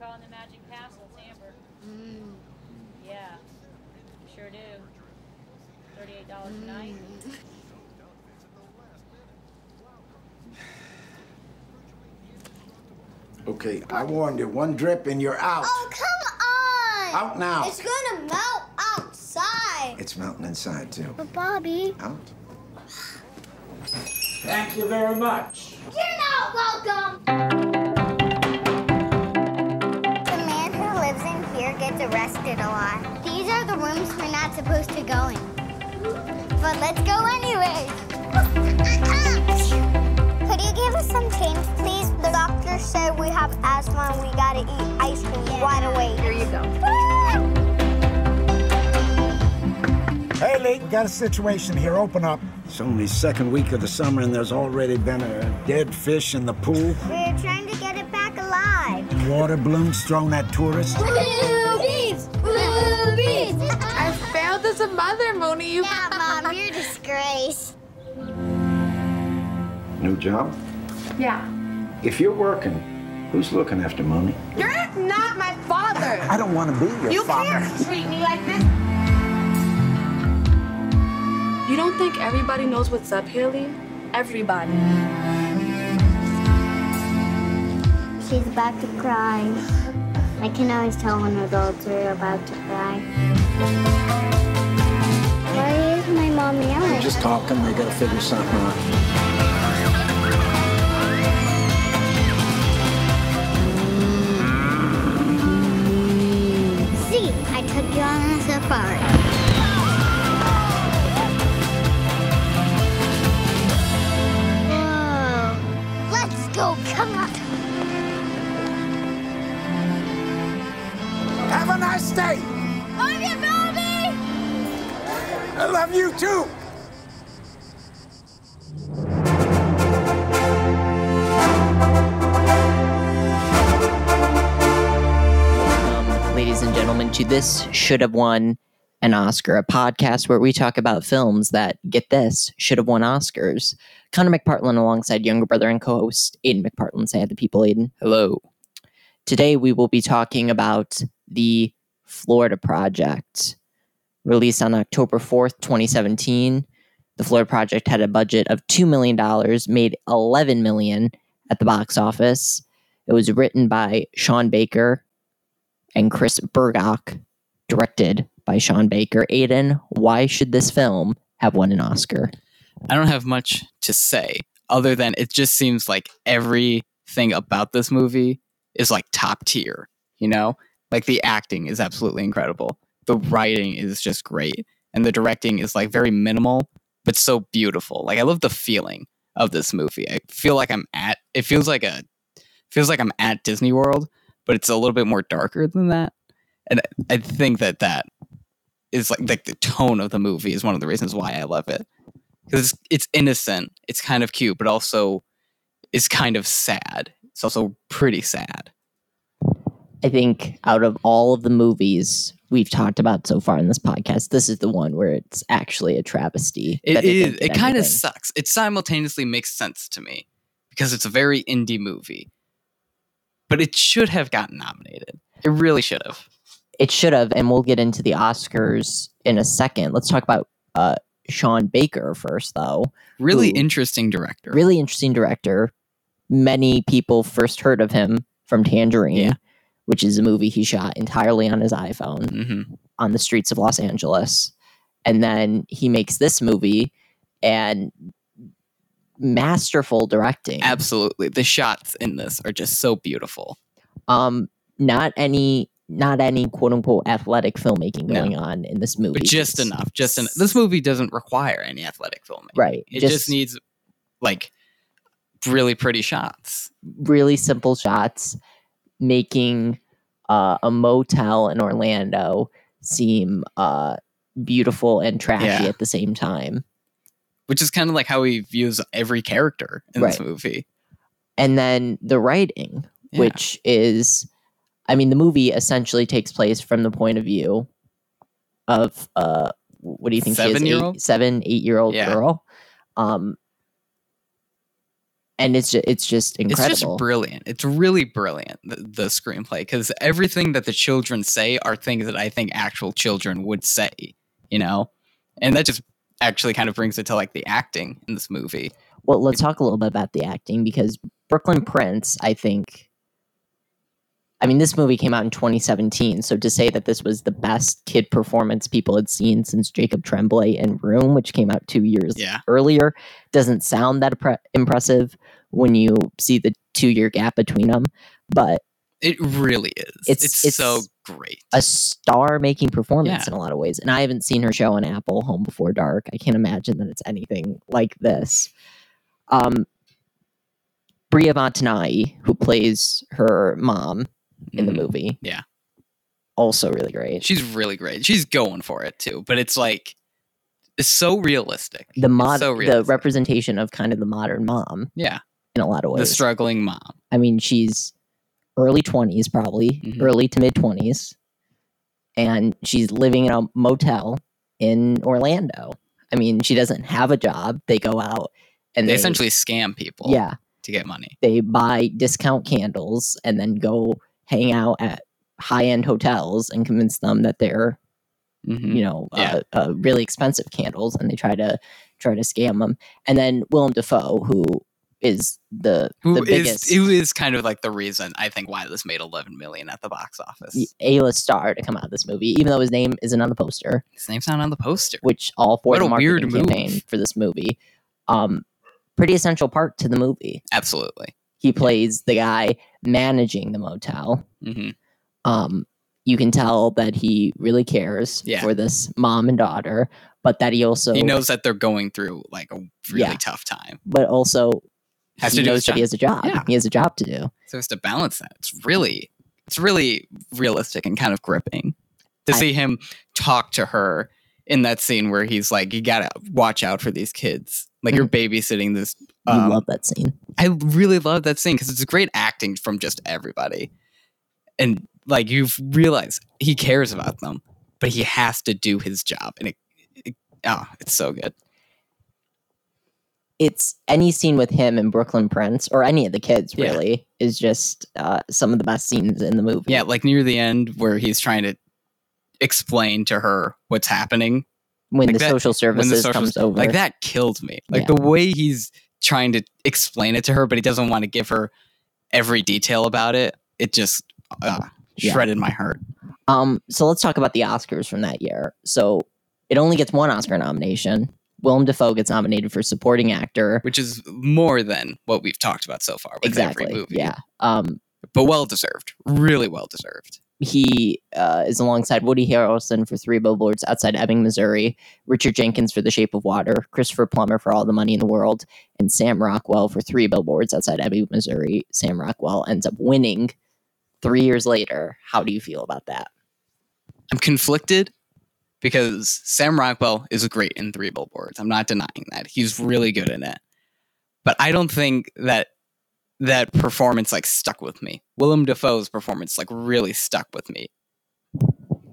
calling the Magic Castle, it's Amber. Mm. Yeah, sure do. Thirty-eight dollars a night. Okay, I warned you. One drip and you're out. Oh, come on! Out now. It's gonna melt outside. It's melting inside, too. But Bobby, Out. Thank you very much. Gets arrested a lot. These are the rooms we're not supposed to go in. But let's go anyway. Could you give us some change, please? The doctor said we have asthma and we gotta eat ice cream right away. Here you go. Hey, Lee, we got a situation here. Open up. It's only second week of the summer and there's already been a dead fish in the pool. We're trying to get it back alive. Water balloons thrown at tourists. Moonee. You yeah, Mom, you're a disgrace. New job? Yeah. If you're working, who's looking after mommy? You're not my father. I don't want to be your You father. You can't treat me like this. You don't think everybody knows what's up, Halley? Everybody. She's about to cry. I can always tell when adults are about to cry. Why is my mom yelling? Just talking, they gotta figure something out. See, I took you on a safari. Too. Ladies and gentlemen, to This Should Have Won an Oscar, a podcast where we talk about films that, get this, should have won Oscars. Connor McPartland alongside younger brother and co host Aiden McPartland. Say hi to the people, Aiden. Hello. Today we will be talking about the Florida Project. Released on October 4th, 2017. The Florida Project had a budget of $2 million, made 11 million at the box office. It was written by Sean Baker and Chris Bergoch, directed by Sean Baker. Aiden, why should this film have won an Oscar? I don't have much to say other than it just seems like everything about this movie is like top tier, you know? Like the acting is absolutely incredible. The writing is just great. And the directing is like very minimal, but so beautiful. Like I love the feeling of this movie. I feel like I'm at it feels like a feels like I'm at Disney World, but it's a little bit more darker than that. And I think that that is like like the tone of the movie is one of the reasons why I love it because it's, it's innocent, it's kind of cute, but also it's kind of sad. It's also pretty sad. I think out of all of the movies we've talked about so far in this podcast, this is the one where it's actually a travesty. It is. didn't It kind of sucks. It simultaneously makes sense to me because it's a very indie movie, but it should have gotten nominated. It really should have. It should have, and we'll get into the Oscars in a second. Let's talk about uh, Sean Baker first, though. Really interesting director. Really interesting director. Many people first heard of him from Tangerine, Yeah. Which is a movie he shot entirely on his iPhone hmm on the streets of Los Angeles. And then he makes this movie and masterful directing. Absolutely, the shots in this are just so beautiful. Um, not any, not any quote unquote athletic filmmaking No. going on in this movie. But just It's- enough. Just en- this movie doesn't require any athletic filming. Right. It just, just needs like really pretty shots. really simple shots, making uh, a motel in Orlando seem uh, beautiful and trashy Yeah. at the same time. which is kind of like how he views every character in this movie. And then the writing, Yeah. which is, I mean, the movie essentially takes place from the point of view of uh, what do you think? she is? Eight- Seven-year-old? seven, eight year old Yeah. girl. Um, and it's just, it's just incredible. It's just brilliant. It's really brilliant the, the screenplay because everything that the children say are things that I think actual children would say. You know, and that just actually kind of brings it to like the acting in this movie. well, let's talk a little bit about the acting because Brooklyn Prince, I think. I mean, this movie came out in 2017, so to say that this was the best kid performance people had seen since Jacob Tremblay in Room, which came out two years Yeah. earlier, doesn't sound that impre- impressive when you see the two year gap between them. But It really is. It's- It's, it's so great. a star making performance Yeah. in a lot of ways. And I haven't seen her show on Apple, Home Before Dark. I can't imagine that it's anything like this. Um, Bria Montanai, who plays her mom in the Mhm. movie, Yeah. also really great. She's really great. She's going for it too, but it's like it's so realistic. the mod, so realistic. the representation of kind of the modern mom Yeah, in a lot of ways. the struggling mom. I mean, she's early 20s, probably Mhm. early to mid 20s, and she's living in a motel in Orlando. I mean, she doesn't have a job. They go out and They they, essentially scam people yeah, to get money. they buy discount candles and then go hang out at high end hotels and convince them that they're Mhm. you know Yeah. uh, uh, really expensive candles and they try to try to scam them. And then Willem Dafoe, who is the Who the is biggest who is kind of like the reason I think why this made 11 million at the box office. A-list star to come out of this movie, even though his name isn't on the poster, His name's not on the poster. which all for What the a weird marketing campaign move. for this movie. Um, pretty essential part to the movie. Absolutely. He plays the guy managing the motel. hmm Um, you can tell that he really cares Yeah. for this mom and daughter, but that he also he knows that they're going through like a really Yeah. tough time. but also Has he to do knows his that he job. has a job. Yeah. He has a job to do. So it's to balance that. It's really, it's really realistic and kind of gripping to I- see him talk to her in that scene where he's like, "You gotta watch out for these kids. Like you're babysitting this." You Um, love that scene. I really love that scene because it's great acting from just everybody, and like you've realized he cares about them, but he has to do his job, and it, it oh, it's so good. It's any scene with him and Brooklyn Prince or any of the kids Yeah. really is just uh, some of the best scenes in the movie. Yeah, like near the end where he's trying to explain to her what's happening when like the that- social services the social comes over. like that killed me like Yeah. the way he's trying to explain it to her but he doesn't want to give her every detail about it it just uh, Yeah. shredded my heart Um, so let's talk about the Oscars from that year. So it only gets one Oscar nomination. Willem Dafoe gets nominated for supporting actor. which is more than what we've talked about so far with Exactly. every movie Yeah. Um, but well deserved really well deserved he uh, is alongside Woody Harrelson for Three Billboards Outside Ebbing, Missouri, Richard Jenkins for The Shape of Water, Christopher Plummer for All the Money in the World, and Sam Rockwell for Three Billboards Outside Ebbing, Missouri. Sam Rockwell ends up winning three years later. How do you feel about that? i'm conflicted because sam rockwell is great in three billboards i'm not denying that he's really good in it but i don't think that that performance like stuck with me willem dafoe's performance like really stuck with me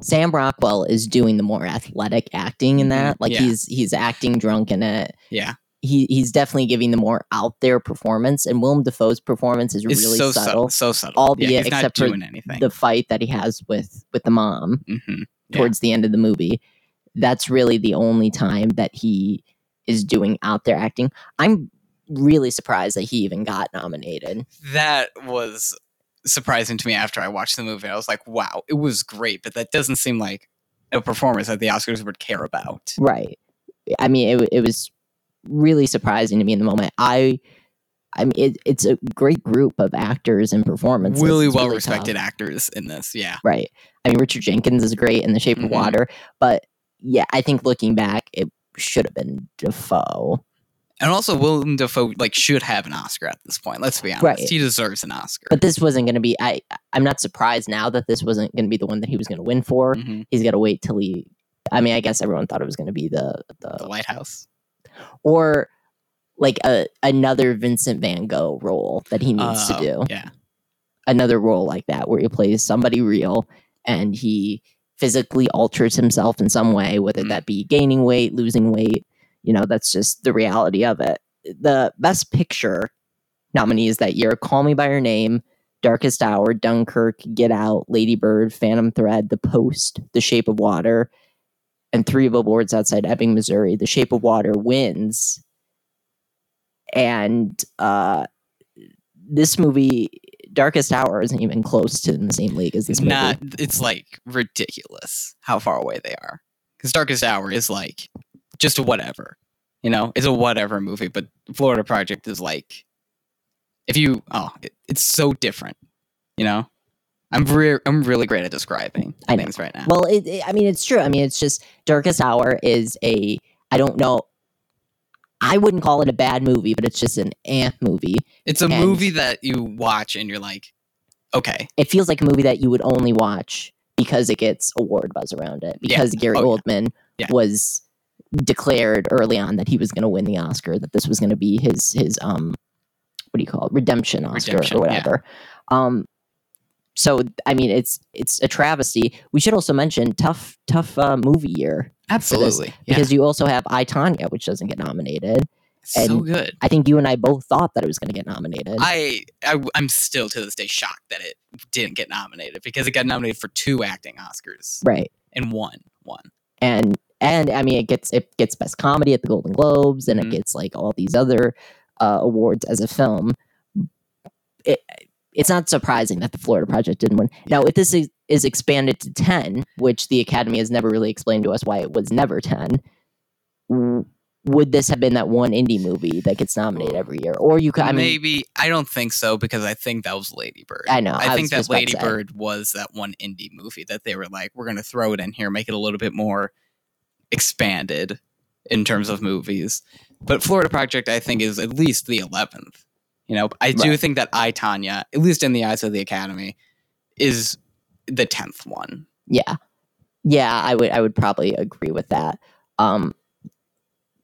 Sam Rockwell is doing the more athletic acting in Mhm. that. Like Yeah. he's he's acting drunk in it. yeah He he's definitely giving the more out there performance. And Willem Dafoe's performance is it's really so subtle. so subtle albeit yeah, except for anything The fight that he has with with the mom hmm Yeah. towards the end of the movie. That's really the only time that he is doing out there acting. I'm really surprised that he even got nominated. that was surprising to me after I watched the movie. I was like, wow, it was great, but that doesn't seem like a performance that the Oscars would care about. Right. I mean, it, it was really surprising to me in the moment. I, I mean, it, it's a great group of actors and performances. Really It's well respected tough. actors in this. Yeah. Right. I mean, Richard Jenkins is great in The Shape Mhm. of Water, but yeah, I think looking back, it should have been Dafoe. And also Willem Dafoe like should have an Oscar at this point. Let's be honest. Right. He deserves an Oscar. But this wasn't going to be. I I'm not surprised now that this wasn't going to be the one that he was going to win for. Mhm. He's got to wait till he. I mean, I guess everyone thought it was going to be the The the Lighthouse. or like a another Vincent Van Gogh role that he needs to Oh, do. Yeah. Another role like that where he plays somebody real and he physically alters himself in some way, whether Mhm. that be gaining weight, losing weight. You know, that's just the reality of it. The best picture nominees that year: Call Me by Your Name, Darkest Hour, Dunkirk, Get Out, Lady Bird, Phantom Thread, The Post, The Shape of Water, and Three Billboards Outside Ebbing, Missouri. The Shape of Water wins, and uh, this movie, Darkest Hour, isn't even close to in the same league as this movie. Not. It's like ridiculous how far away they are. Because Darkest Hour is like just a whatever. You know, it's a whatever movie. But Florida Project is like, if you oh, it, it's so different. You know, I'm re- I'm really great at describing I know. things right now. Well, it, it- I mean, it's true. I mean, it's just Darkest Hour is a. I don't know. I wouldn't call it a bad movie, but it's just an eh movie. it's a and- movie that you watch and you're like, okay, It feels like a movie that you would only watch because it gets award buzz around it. Yeah. Because Gary Oh, yeah. Oldman Yeah. was declared early on that he was going to win the Oscar. That this was going to be his his um, what do you call it, redemption Oscar Redemption, or yeah. whatever. Um, so I mean, it's it's a travesty. We should also mention tough tough uh, movie year absolutely, yeah, because you also have I Tonya, which doesn't get nominated. so and- good. I think you and I both thought that it was going to get nominated. I, I I'm still to this day shocked that it didn't get nominated because it got nominated for two acting Oscars right. and one one. and and I mean it gets it gets best comedy at the Golden Globes and Mhm. it gets like all these other uh, awards as a film. It it's not surprising that the Florida Project didn't win. Now, if this is, is expanded to ten, which the Academy has never really explained to us why it was never ten, would this have been that one indie movie that gets nominated every year? Or you could, I mean, Maybe I don't think so because I think that was Lady Bird. I know, I, I think that Lady. Bird was that one indie movie that they were like, we're gonna throw it in here, make it a little bit more expanded in terms of movies. But Florida Project, I think, is at least the eleventh. You know, I do Right. think that I Tonya, at least in the eyes of the Academy, is the tenth one. Yeah. Yeah, I would I would probably agree with that. Um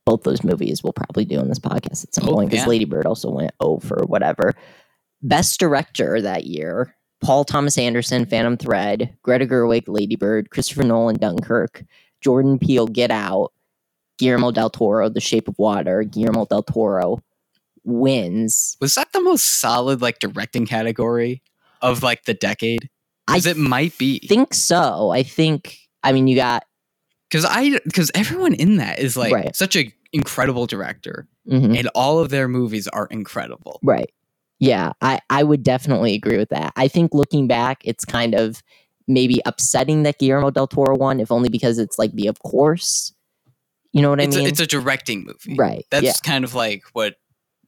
both those movies we'll probably do on this podcast at some Oh, point because yeah. Lady Bird also went oh for whatever. Best director that year, Paul Thomas Anderson, Phantom Thread, Greta Gerwig, Lady Bird, Christopher Nolan, Dunkirk, Jordan Peele, Get Out, Guillermo del Toro, The Shape of Water, Guillermo del Toro wins. Was that the most solid like directing category of like the decade? Because it might be. think so. I think I mean you got because I because everyone in that is like Right. such a incredible director, mhm. and all of their movies are incredible. Right. Yeah, I, I would definitely agree with that. I think looking back, it's kind of maybe upsetting that Guillermo del Toro won, if only because it's like the of course. You know what I mean? a, it's a directing movie, right. That's yeah. kind of like what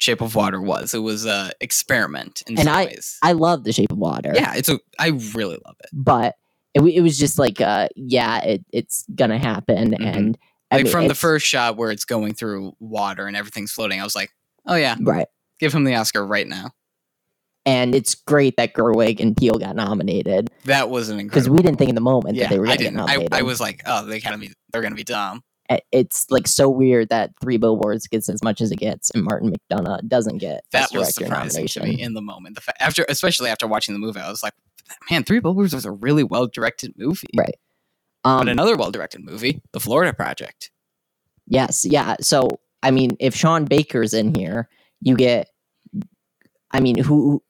Shape of Water was. It was a experiment in And some I- ways. I love The Shape of Water. yeah, it's a. I really love it. But it, it was just like, uh, yeah, it, it's gonna happen, Mhm. and I Like mean, from the first shot where it's going through water and everything's floating, I was like, oh yeah, right. give him the Oscar right now. And it's great that Gerwig and Peele got nominated That was an because we didn't think in the moment yeah, that they were I didn't. I, nominated. I was like, oh, they Academy, they're gonna be dumb. it's like so weird that Three Billboards gets as much as it gets, and Martin McDonagh doesn't get that was surprising nomination. to me in the moment. The fa- after, especially after watching the movie, I was like, "Man, Three Billboards was a really well directed movie." Right. Um, but another well directed movie, The Florida Project. yes, yeah. So I mean, if Sean Baker's in here, you get. I mean, who?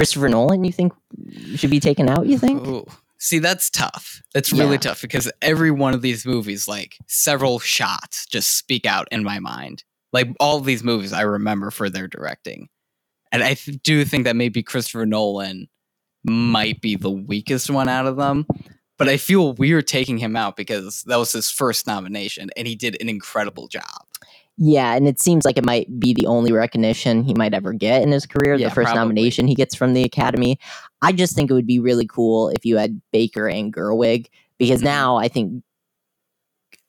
Christopher Nolan? You think should be taken out? You think? Ooh. See, that's tough. That's really Yeah. tough because every one of these movies, like several shots, just speak out in my mind. Like all of these movies, I remember for their directing, and I th- do think that maybe Christopher Nolan might be the weakest one out of them. But I feel weird taking him out because that was his first nomination, and he did an incredible job. Yeah, and it seems like it might be the only recognition he might ever get in his career. Yeah, the first probably. nomination he gets from the Academy. I just think it would be really cool if you had Baker and Gerwig because Mhm. now I think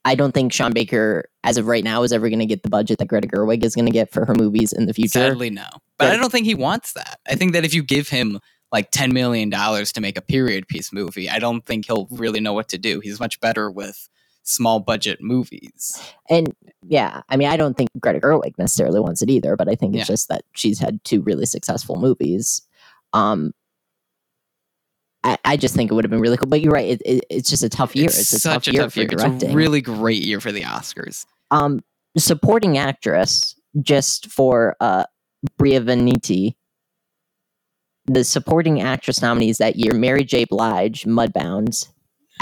I don't think Sean Baker, as of right now, is ever going to get the budget that Greta Gerwig is going to get for her movies in the future. Sadly, no. But I don't think he wants that. I think that if you give him like ten million dollars to make a period piece movie, I don't think he'll really know what to do. He's much better with small budget movies. And yeah, I mean, I don't think Greta Gerwig necessarily wants it either, but I think it's Yeah. just that she's had two really successful movies. Um, I, I just think it would have been really cool. But you're right; it, it, it's just a tough year. It's, a such tough a year tough for year. directing. It's a really great year for the Oscars. um, supporting actress, just for uh, Bria Vinaite. The supporting actress nominees that year: Mary J. Blige, Mudbound.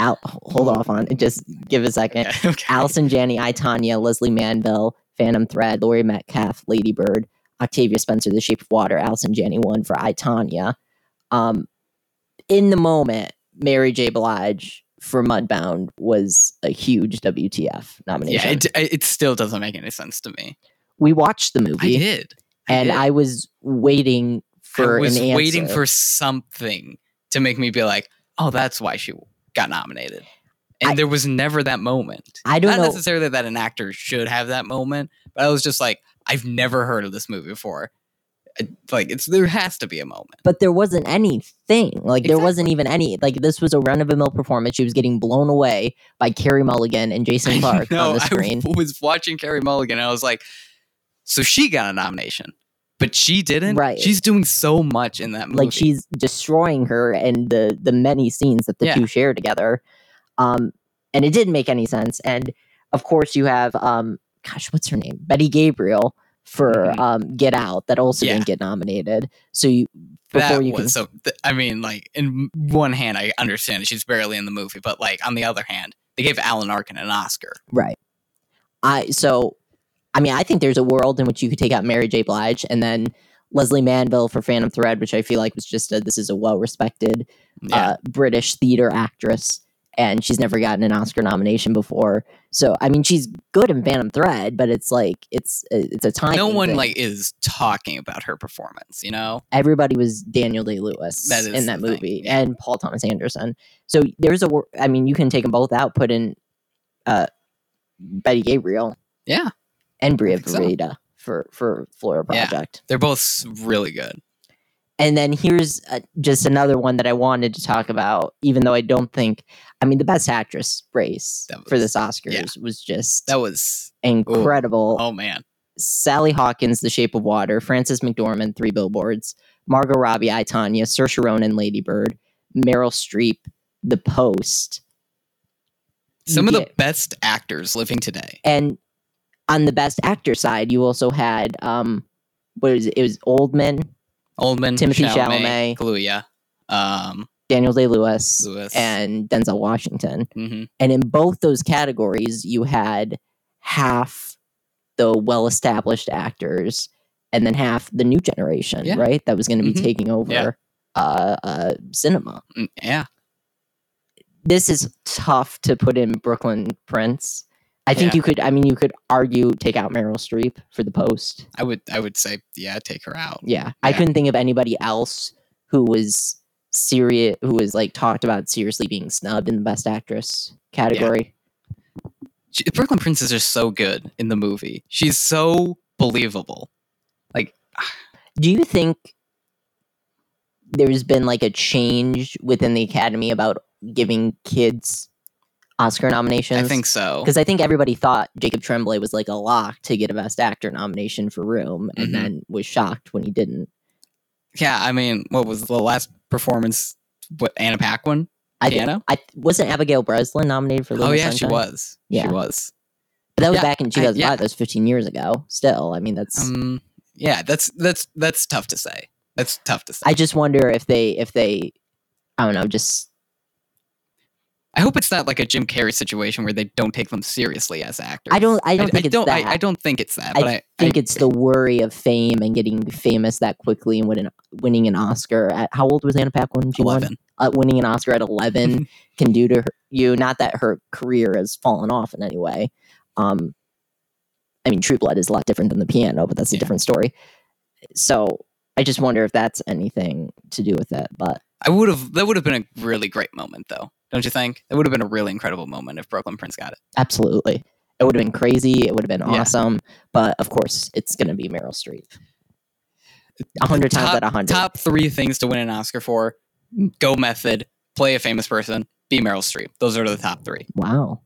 Al- hold off on it. Just give a second. Okay, okay. Allison Janney, I Tonya, Lesley Manville, Phantom Thread, Laurie Metcalf, Lady Bird, Octavia Spencer, The Shape of Water, Allison Janney won for I Tonya. Um, in the moment, Mary J. Blige for Mudbound was a huge WTF nomination. Yeah, it, it still doesn't make any sense to me. we watched the movie. I did. and did. I was waiting for I was an waiting for something to make me be like, "Oh, that's why she got nominated." And I- there was never that moment. I don't Not know. necessarily that an actor should have that moment, but I was just like, "I've never heard of this movie before." Uh, like, it's there has to be a moment. but there wasn't anything. Like there wasn't even any. Like this was a run of the mill performance. She was getting blown away by Carey Mulligan and Jason Clarke no, on the screen. I was watching Carey Mulligan, and I was like, "So she got a nomination, but she didn't. Right. She's doing so much in that movie. like she's destroying her and the the many scenes that the Yeah. two share together um and it didn't make any sense and of course you have um gosh what's her name betty gabriel for Mhm. um get out that also Yeah. didn't get nominated so you before that you was can so. Th- I mean, like in one hand, I understand she's barely in the movie, but like on the other hand, they gave Alan Arkin an Oscar. right i so i mean i think there's a world in which you could take out mary j blige and then lesley manville for phantom thread which i feel like was just a this is a well respected Yeah, uh, British theater actress, and she's never gotten an Oscar nomination before. So I mean, she's good in Phantom Thread, but it's like it's it's a time. no one like is talking about her performance. You know, everybody was Daniel Day Lewis That in that movie, yeah. and Paul Thomas Anderson. So there's a. I mean, you can take them both out, put in uh, Betty Gabriel yeah, and Bria think so. Farida for Flora Florida Yeah. Project. they're both really good. And then here's uh, just another one that I wanted to talk about, even though I don't think, I mean, the best actress race That for this Oscars yeah. was just That was incredible. oh man, Sally Hawkins, The Shape of Water, Frances McDormand, Three Billboards, Margot Robbie, I Tonya, Saoirse Ronan, Lady Bird, Meryl Streep, The Post, some of the best actors living today. and on the best actor side, you also had um, what is it? It was Oldman, Oldman, Timothée Chalamet, Chalamet. Kaluuya, um, Daniel Day Lewis, and Denzel Washington. mhm. And in both those categories, you had half the well established actors and then half the new generation, Yeah. right? That was going to be Mhm. taking over Yeah. uh, uh, cinema. Mm, yeah, This is tough to put in Brooklyn Prince. I think Yeah. you could, I mean, you could argue take out Meryl Streep for the post. I would, I would say, yeah, take her out. Yeah. I couldn't think of anybody else who was serious, who was like talked about seriously being snubbed in the best actress category. She, Brooklyn Prince is so good in the movie. She's so believable. Like, Do you think there's been like a change within the Academy about giving kids Oscar nominations? I think so. because I think everybody thought Jacob Tremblay was like a lock to get a Best Actor nomination for Room, and Mhm. then was shocked when he didn't. Yeah, I mean, what was the last performance? What Anna Paquin? I Piano? I wasn't Abigail Breslin nominated for. Oh Little yeah, Miss she was. Yeah. She was. But that was Yeah, back in I- 2005. yeah. That was 15 years ago. Still, I mean, that's. Um, yeah, that's that's that's tough to say. That's tough to say. I just wonder if they, if they, I don't know, just I hope it's not like a Jim Carrey situation where they don't take them seriously as actors. I don't, I don't think it's don't, that. I, I don't think it's that. I But I, think I, it's the worry of fame and getting famous that quickly and winning, winning an Oscar at how old was Anna Paquin? when She won? eleven. Uh, winning an Oscar at 11 can do to her, you. Not that her career has fallen off in any way. Um, I mean, True Blood is a lot different than the piano, but that's a Yeah. different story. So I just wonder if that's anything to do with it. But I would have. That would have been a really great moment, though. Don't you think? It would have been a really incredible moment if Brooklyn Prince got it. absolutely, it would have been crazy. It would have been Yeah. awesome. But of course, it's going to be Meryl Streep. A hundred times top, out of hundred. Top three things to win an Oscar for: go method, play a famous person, be Meryl Streep. Those are the top three. Wow.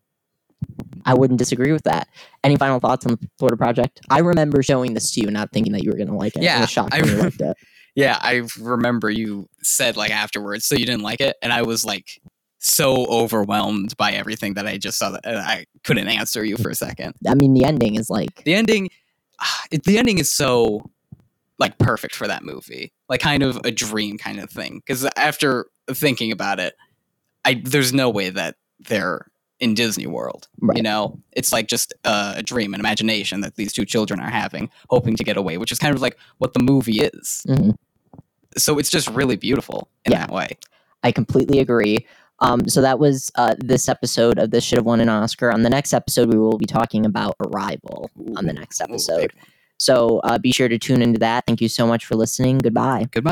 I wouldn't disagree with that. Any final thoughts on the Florida Project? I remember showing this to you, not thinking that you were going to like it. I Yeah, was shocked I when you liked it. Yeah, I remember you said like afterwards, so you didn't like it, and I was like so overwhelmed by everything that I just saw that I couldn't answer you for a second. I mean, the ending is like The ending, it, the ending is so like perfect for that movie. Like kind of a dream kind of thing. Because after thinking about it, I there's no way that they're in Disney World. Right. You know, it's like just uh, a dream, an imagination that these two children are having, hoping to get away, which is kind of like what the movie is. Mhm. So it's just really beautiful in Yeah. that way. I completely agree. Um, so that was uh, this episode of This Should Have Won an Oscar. On the next episode, we will be talking about Arrival on the next episode. one. So uh, be sure to tune into that. Thank you so much for listening. Goodbye. Goodbye.